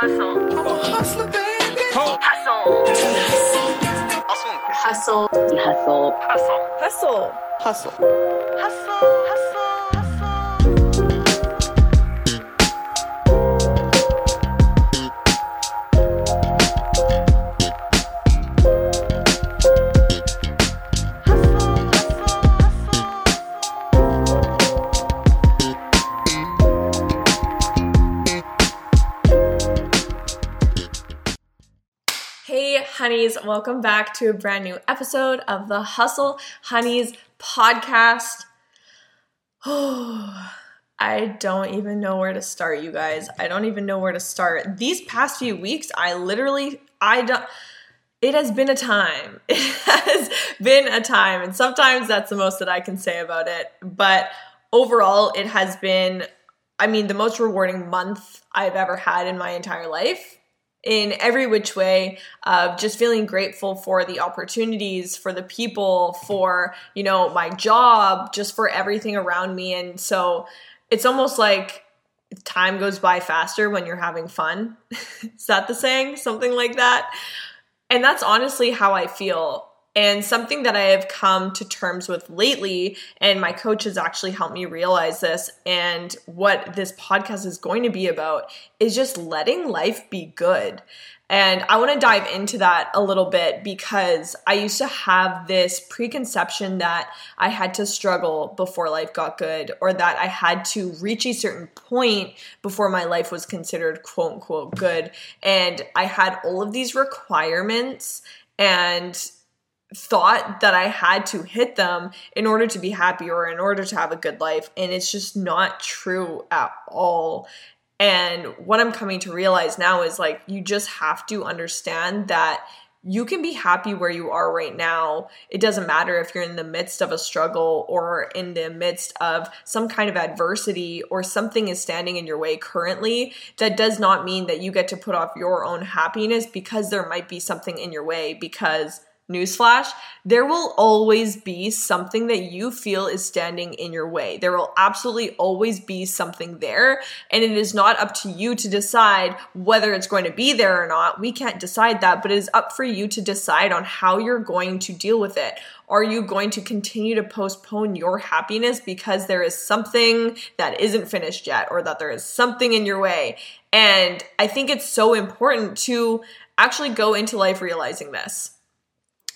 Hustle. I'm a hustler, baby. Hustle. Hustle. Hustle. Hustle. Hustle. Hustle. Hustle. Hustle. Hustle. Honeys, welcome back to a brand new episode of the Hustle Honeys podcast. Oh, I don't even know where to start, you guys. I don't even know where to start. These past few weeks, I literally, I don't. It has been a time. It has been a time. And sometimes that's the most that I can say about it. But overall, it has been, I mean, the most rewarding month I've ever had in my entire life in every which way of just feeling grateful for the opportunities for the people for you know my job just for everything around me. And so it's almost like time goes by faster when you're having fun. Is that the saying? Something like that. And that's honestly how i feel and something that I have come to terms with lately, and my coach has actually helped me realize this, and what this podcast is going to be about is just letting life be good. And I want to dive into that a little bit because I used to have this preconception that I had to struggle before life got good, or that I had to reach a certain point before my life was considered quote unquote good. And I had all of these requirements and thought that I had to hit them in order to be happy or in order to have a good life. And it's just not true at all. And what I'm coming to realize now is like, you just have to understand that you can be happy where you are right now. It doesn't matter if you're in the midst of a struggle or in the midst of some kind of adversity or something is standing in your way currently. That does not mean that you get to put off your own happiness because there might be something in your way because Newsflash, there will always be something that you feel is standing in your way. There will absolutely always be something there, and it is not up to you to decide whether it's going to be there or not. We can't decide that, but it is up for you to decide on how you're going to deal with it. Are you going to continue to postpone your happiness because there is something that isn't finished yet or that there is something in your way? And I think it's so important to actually go into life realizing this.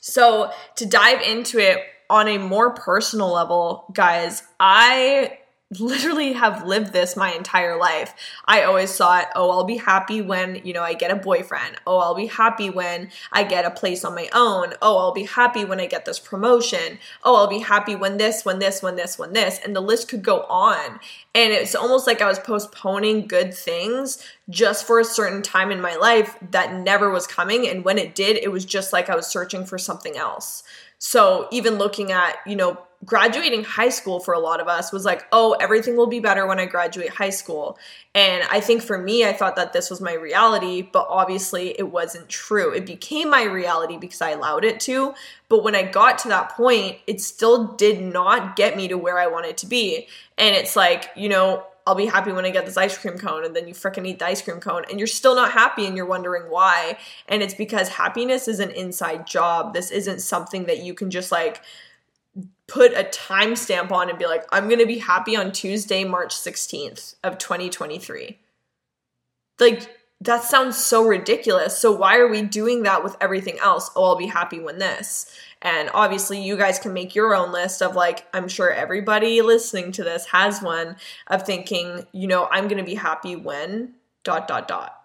So, to dive into it on a more personal level, guys, I literally have lived this my entire life. I always thought, oh, I'll be happy when, you know, I get a boyfriend. Oh, I'll be happy when I get a place on my own. Oh, I'll be happy when I get this promotion. Oh, I'll be happy when this, when this, when this, when this. And the list could go on. And it's almost like I was postponing good things just for a certain time in my life that never was coming. And when it did, it was just like I was searching for something else. So even looking at, you know, graduating high school for a lot of us was like, oh, everything will be better when I graduate high school. And I think for me, I thought that this was my reality, but obviously it wasn't true. It became my reality because I allowed it to. But when I got to that point, it still did not get me to where I wanted to be. And it's like, you know, I'll be happy when I get this ice cream cone, and then you freaking eat the ice cream cone, and you're still not happy, and you're wondering why. And it's because happiness is an inside job. This isn't something that you can just like put a timestamp on and be like, I'm gonna be happy on Tuesday, March 16th of 2023. Like, that sounds so ridiculous. So, why are we doing that with everything else? Oh, I'll be happy when this. And obviously, you guys can make your own list of like, I'm sure everybody listening to this has one of thinking, you know, I'm gonna be happy when dot, dot, dot.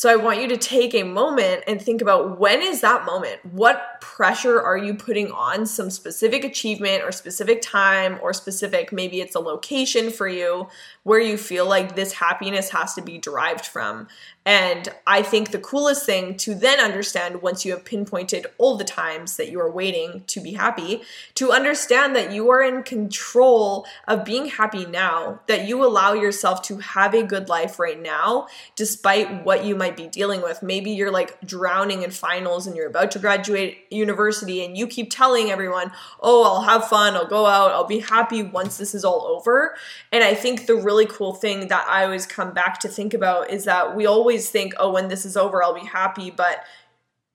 So I want you to take a moment and think about when is that moment? What pressure are you putting on some specific achievement or specific time or specific, maybe it's a location for you where you feel like this happiness has to be derived from. And I think the coolest thing to then understand once you have pinpointed all the times that you are waiting to be happy, to understand that you are in control of being happy now, that you allow yourself to have a good life right now, despite what you might might be dealing with. Maybe you're like drowning in finals and you're about to graduate university and you keep telling everyone, oh, I'll have fun, I'll go out, I'll be happy once this is all over. And I think the really cool thing that I always come back to think about is that we always think, oh, when this is over, I'll be happy. But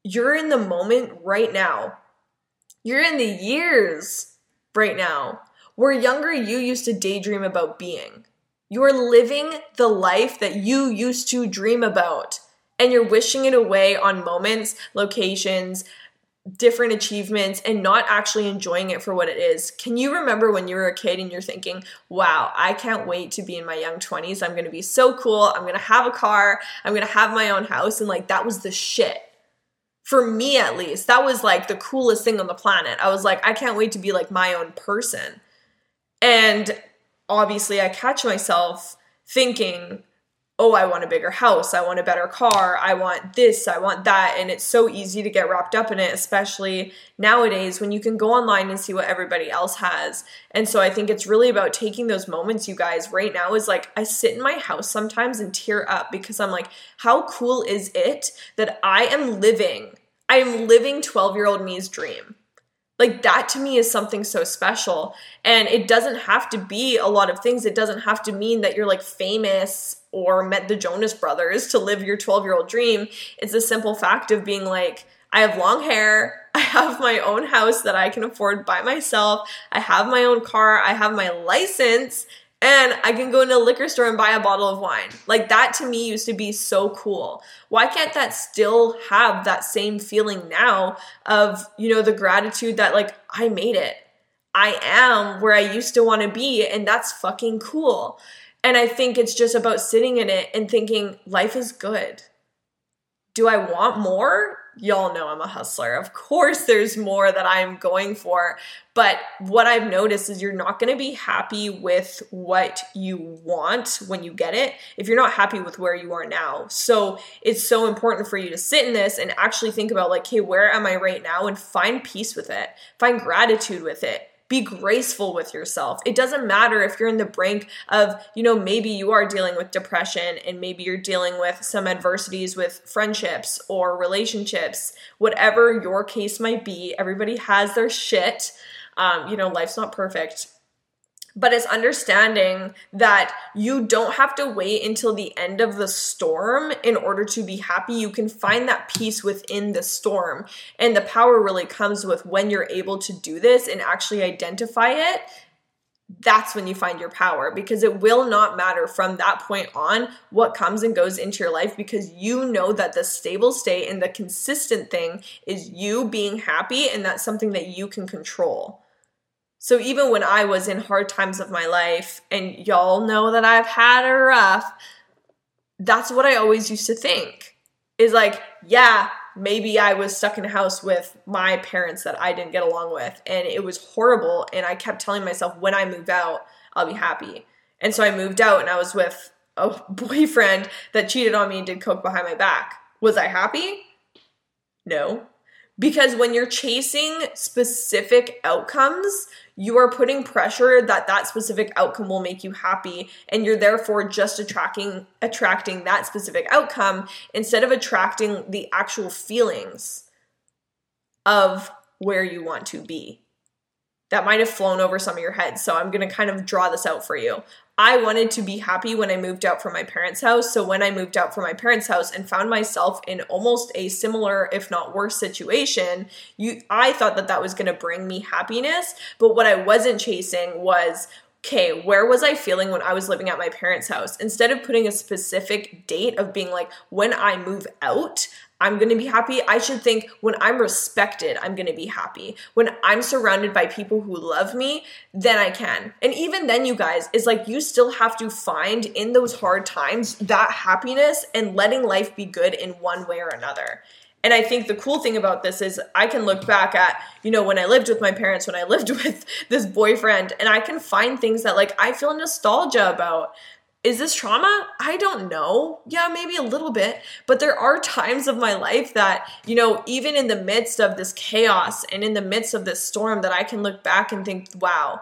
you're in the moment right now. You're in the years right now where younger you used to daydream about being. You're living the life that you used to dream about, and you're wishing it away on moments, locations, different achievements, and not actually enjoying it for what it is. Can you remember when you were a kid and you're thinking, wow, I can't wait to be in my young 20s? I'm gonna be so cool. I'm gonna have a car. I'm gonna have my own house. And like, that was the shit for me at least, that was like the coolest thing on the planet. I was like, I can't wait to be like my own person. And obviously, I catch myself thinking, oh, I want a bigger house, I want a better car, I want this, I want that. And it's so easy to get wrapped up in it, especially nowadays when you can go online and see what everybody else has. And so I think it's really about taking those moments, you guys. Right now is like, I sit in my house sometimes and tear up because I'm like, how cool is it that I am living? I am living 12 year old me's dream. Like that to me is something so special. And it doesn't have to be a lot of things. It doesn't have to mean that you're like famous or met the Jonas brothers to live your 12 year old dream. It's a simple fact of being like, I have long hair. I have my own house that I can afford by myself. I have my own car. I have my license and I can go into a liquor store and buy a bottle of wine. Like that to me used to be so cool. Why can't that still have that same feeling now of, you know, the gratitude that like I made it. I am where I used to want to be and that's fucking cool. And I think it's just about sitting in it and thinking life is good. Do I want more? Y'all know I'm a hustler. Of course, there's more that I'm going for. But what I've noticed is you're not going to be happy with what you want when you get it if you're not happy with where you are now. So it's so important for you to sit in this and actually think about, like, hey, where am I right now? And find peace with it, find gratitude with it be graceful with yourself. It doesn't matter if you're in the brink of, you know, maybe you are dealing with depression and maybe you're dealing with some adversities with friendships or relationships, whatever your case might be. Everybody has their shit. Um, you know, life's not perfect but it's understanding that you don't have to wait until the end of the storm in order to be happy. You can find that peace within the storm. And the power really comes with when you're able to do this and actually identify it. That's when you find your power because it will not matter from that point on what comes and goes into your life because you know that the stable state and the consistent thing is you being happy and that's something that you can control. So even when I was in hard times of my life, and y'all know that I've had a rough, that's what I always used to think is like, yeah, maybe I was stuck in a house with my parents that I didn't get along with, and it was horrible. And I kept telling myself, when I move out, I'll be happy. And so I moved out and I was with a boyfriend that cheated on me and did coke behind my back. Was I happy? No. Because when you're chasing specific outcomes, you are putting pressure that that specific outcome will make you happy and you're therefore just attracting attracting that specific outcome instead of attracting the actual feelings of where you want to be. That might have flown over some of your heads so i'm going to kind of draw this out for you I wanted to be happy when I moved out from my parents' house. So when I moved out from my parents' house and found myself in almost a similar, if not worse, situation, you, I thought that that was going to bring me happiness. But what I wasn't chasing was okay, where was I feeling when I was living at my parents' house? Instead of putting a specific date of being like, when I move out, I'm gonna be happy. I should think when I'm respected, I'm gonna be happy. When I'm surrounded by people who love me, then I can. And even then, you guys, is like you still have to find in those hard times that happiness and letting life be good in one way or another. And I think the cool thing about this is I can look back at, you know, when I lived with my parents, when I lived with this boyfriend, and I can find things that like I feel nostalgia about. Is this trauma? I don't know. Yeah, maybe a little bit. But there are times of my life that, you know, even in the midst of this chaos and in the midst of this storm, that I can look back and think, wow,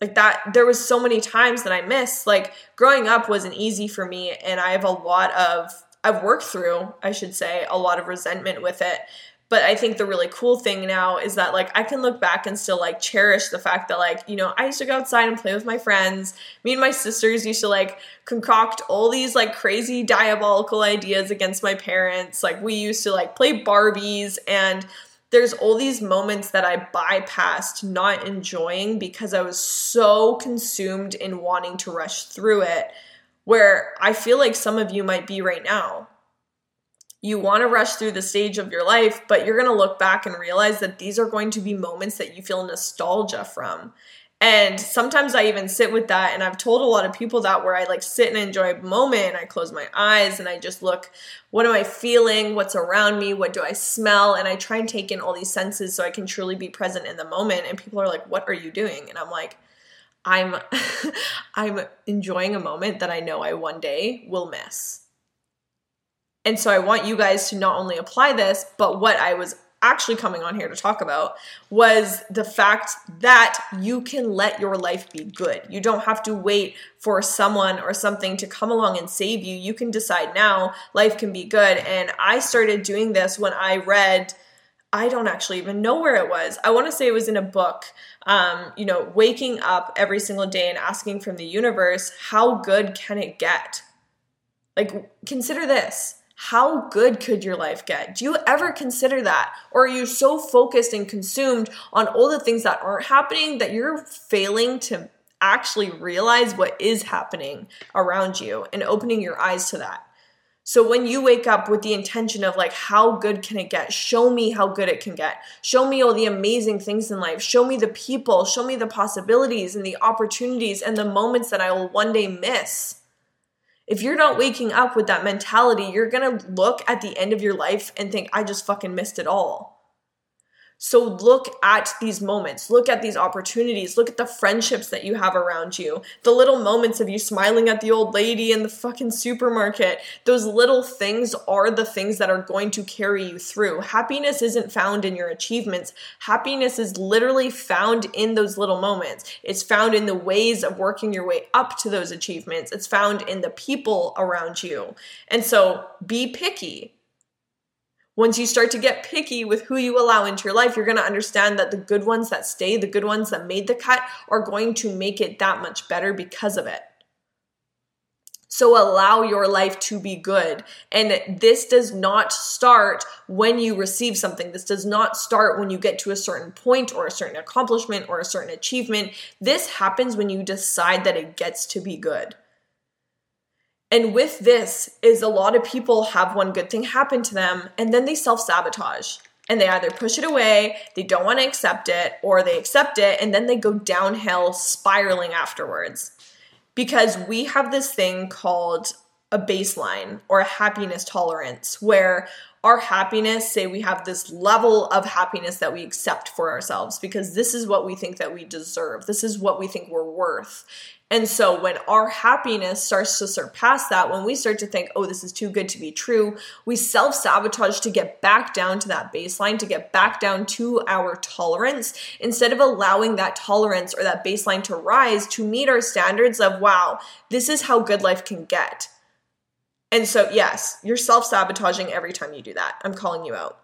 like that there was so many times that i missed like growing up wasn't easy for me and i have a lot of I've worked through, I should say, a lot of resentment with it. But I think the really cool thing now is that like I can look back and still like cherish the fact that like, you know, I used to go outside and play with my friends. Me and my sisters used to like concoct all these like crazy diabolical ideas against my parents. Like we used to like play Barbies and there's all these moments that I bypassed not enjoying because I was so consumed in wanting to rush through it where I feel like some of you might be right now you want to rush through the stage of your life, but you're going to look back and realize that these are going to be moments that you feel nostalgia from. And sometimes I even sit with that, and I've told a lot of people that where I like sit and enjoy a moment, I close my eyes and I just look, what am I feeling? What's around me? What do I smell? And I try and take in all these senses so I can truly be present in the moment. And people are like, what are you doing? And I'm like, I'm I'm enjoying a moment that I know I one day will miss. And so I want you guys to not only apply this, but what I was actually coming on here to talk about was the fact that you can let your life be good. You don't have to wait for someone or something to come along and save you. You can decide now life can be good. And I started doing this when I read. I don't actually even know where it was. I want to say it was in a book. Um, you know, waking up every single day and asking from the universe, how good can it get? Like, consider this how good could your life get? Do you ever consider that? Or are you so focused and consumed on all the things that aren't happening that you're failing to actually realize what is happening around you and opening your eyes to that? So when you wake up with the intention of like, how good can it get? Show me how good it can get. Show me all the amazing things in life. Show me the people. Show me the possibilities and the opportunities and the moments that I will one day miss if you're not waking up with that mentality, you're gonna look at the end of your life and think, I just fucking missed it all. So look at these moments, look at these opportunities, look at the friendships that you have around you, the little moments of you smiling at the old lady in the fucking supermarket. Those little things are the things that are going to carry you through. Happiness isn't found in your achievements. Happiness is literally found in those little moments. It's found in the ways of working your way up to those achievements. It's found in the people around you. And so be picky once you start to get picky with who you allow into your life, you're going to understand that the good ones that stay, the good ones that made the cut, are going to make it that much better because of it. So allow your life to be good. And this does not start when you receive something. This does not start when you get to a certain point or a certain accomplishment or a certain achievement. This happens when you decide that it gets to be good. And with this is a lot of people have one good thing happen to them and then they self-sabotage. And they either push it away, they don't want to accept it, or they accept it and then they go downhill spiraling afterwards. Because we have this thing called a baseline or a happiness tolerance where our happiness say we have this level of happiness that we accept for ourselves because this is what we think that we deserve this is what we think we're worth and so when our happiness starts to surpass that, when we start to think, oh, this is too good to be true, we self sabotage to get back down to that baseline, to get back down to our tolerance, instead of allowing that tolerance or that baseline to rise to meet our standards of, wow, this is how good life can get. And so, yes, you're self sabotaging every time you do that. I'm calling you out.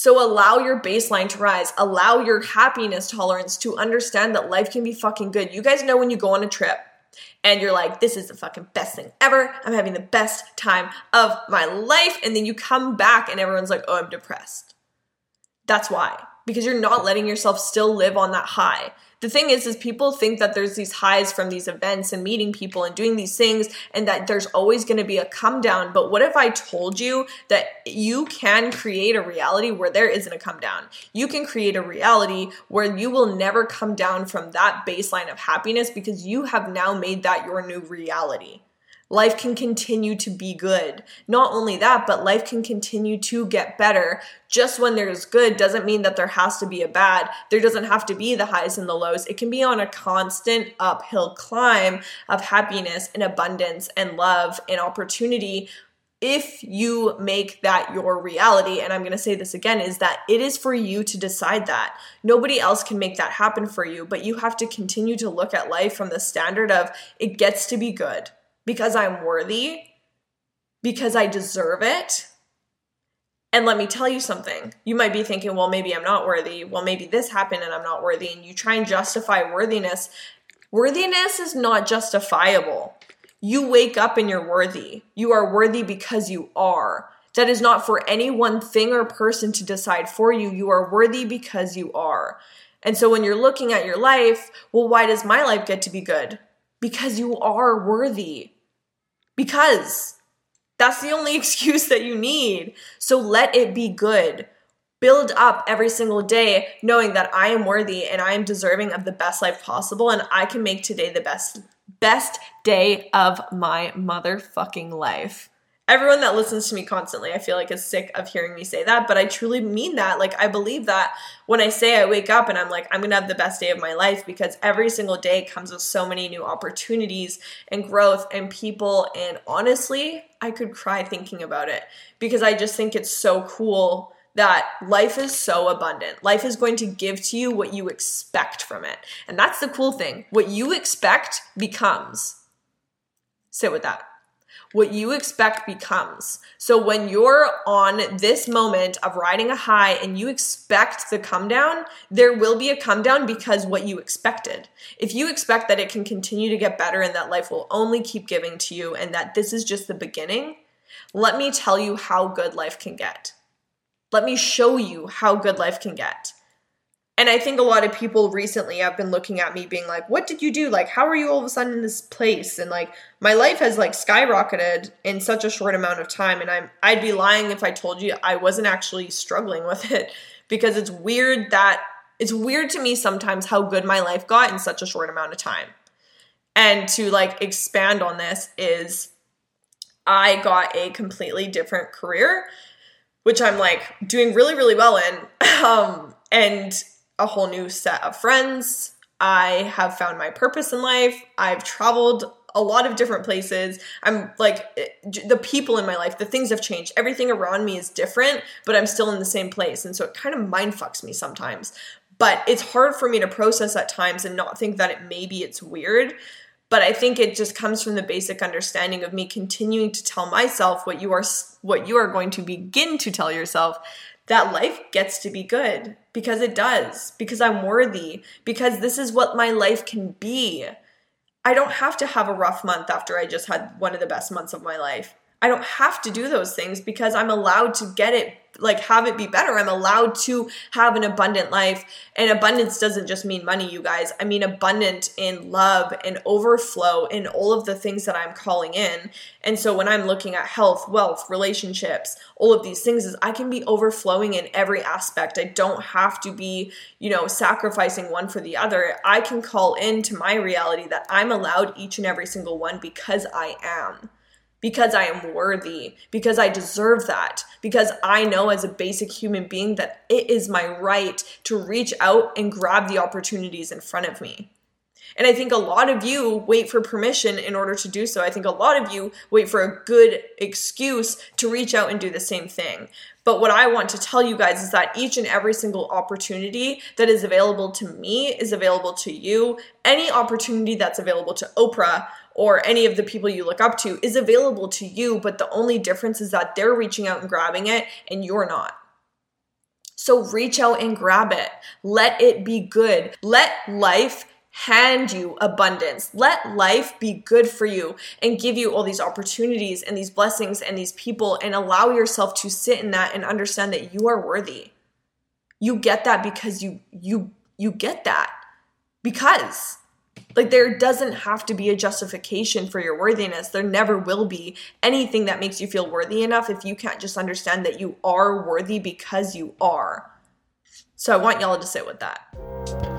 So allow your baseline to rise. Allow your happiness tolerance to understand that life can be fucking good. You guys know when you go on a trip and you're like, this is the fucking best thing ever. I'm having the best time of my life. And then you come back and everyone's like, oh, I'm depressed. That's why. Because you're not letting yourself still live on that high. The thing is is people think that there's these highs from these events and meeting people and doing these things and that there's always going to be a come down. But what if i told you that you can create a reality where there isn't a come down? You can create a reality where you will never come down from that baseline of happiness because you have now made that your new reality Life can continue to be good. Not only that, but life can continue to get better. Just when there's good doesn't mean that there has to be a bad. There doesn't have to be the highs and the lows. It can be on a constant uphill climb of happiness and abundance and love and opportunity if you make that your reality, and I'm going to say this again, is that it is for you to decide that. Nobody else can make that happen for you, but you have to continue to look at life from the standard of it gets to be good because I'm worthy because I deserve it. And let me tell you something. You might be thinking, well, maybe I'm not worthy. Well, maybe this happened and I'm not worthy. And you try and justify worthiness. Worthiness is not justifiable. You wake up and you're worthy. You are worthy because you are. That is not for any one thing or person to decide for you. You are worthy because you are. And so when you're looking at your life, well, why does my life get to be good? Because you are worthy. Because that's the only excuse that you need. So let it be good. Build up every single day knowing that I am worthy and I am deserving of the best life possible and I can make today the best best day of my motherfucking life everyone that listens to me constantly, I feel like is sick of hearing me say that, but I truly mean that. Like, I believe that when I say I wake up and I'm like, I'm gonna have the best day of my life because every single day comes with so many new opportunities and growth and people. And honestly, I could cry thinking about it because I just think it's so cool that life is so abundant. Life is going to give to you what you expect from it. And that's the cool thing. What you expect becomes. Sit with that what you expect becomes. So when you're on this moment of riding a high and you expect the come down, there will be a come down because what you expected. If you expect that it can continue to get better and that life will only keep giving to you and that this is just the beginning, let me tell you how good life can get. Let me show you how good life can get. And I think a lot of people recently have been looking at me being like, what did you do? Like, how are you all of a sudden in this place? And like, my life has like skyrocketed in such a short amount of time. And I'm, I'd be lying if I told you I wasn't actually struggling with it because it's weird that it's weird to me sometimes how good my life got in such a short amount of time. And to like expand on this is I got a completely different career, which I'm like doing really, really well in. Um, and a whole new set of friends. I have found my purpose in life. I've traveled a lot of different places. I'm like eh, the people in my life, the things have changed. Everything around me is different, but I'm still in the same place. And so it kind of mind fucks me sometimes. But it's hard for me to process at times and not think that it maybe it's weird. But I think it just comes from the basic understanding of me continuing to tell myself what you are what you are going to begin to tell yourself that life gets to be good because it does, because I'm worthy, because this is what my life can be. I don't have to have a rough month after I just had one of the best months of my life. I don't have to do those things because I'm allowed to get it like have it be better. I'm allowed to have an abundant life. And abundance doesn't just mean money, you guys. I mean abundant in love and overflow in all of the things that I'm calling in. And so when I'm looking at health, wealth, relationships, all of these things is I can be overflowing in every aspect. I don't have to be, you know, sacrificing one for the other. I can call into my reality that I'm allowed each and every single one because I am because I am worthy, because I deserve that, because I know as a basic human being that it is my right to reach out and grab the opportunities in front of me. And I think a lot of you wait for permission in order to do so. I think a lot of you wait for a good excuse to reach out and do the same thing. But what I want to tell you guys is that each and every single opportunity that is available to me is available to you. Any opportunity that's available to Oprah or any of the people you look up to is available to you, but the only difference is that they're reaching out and grabbing it and you're not. So reach out and grab it. Let it be good. Let life hand you abundance. Let life be good for you and give you all these opportunities and these blessings and these people and allow yourself to sit in that and understand that you are worthy. You get that because you you you get that. Because like there doesn't have to be a justification for your worthiness. There never will be anything that makes you feel worthy enough if you can't just understand that you are worthy because you are. So I want y'all to sit with that.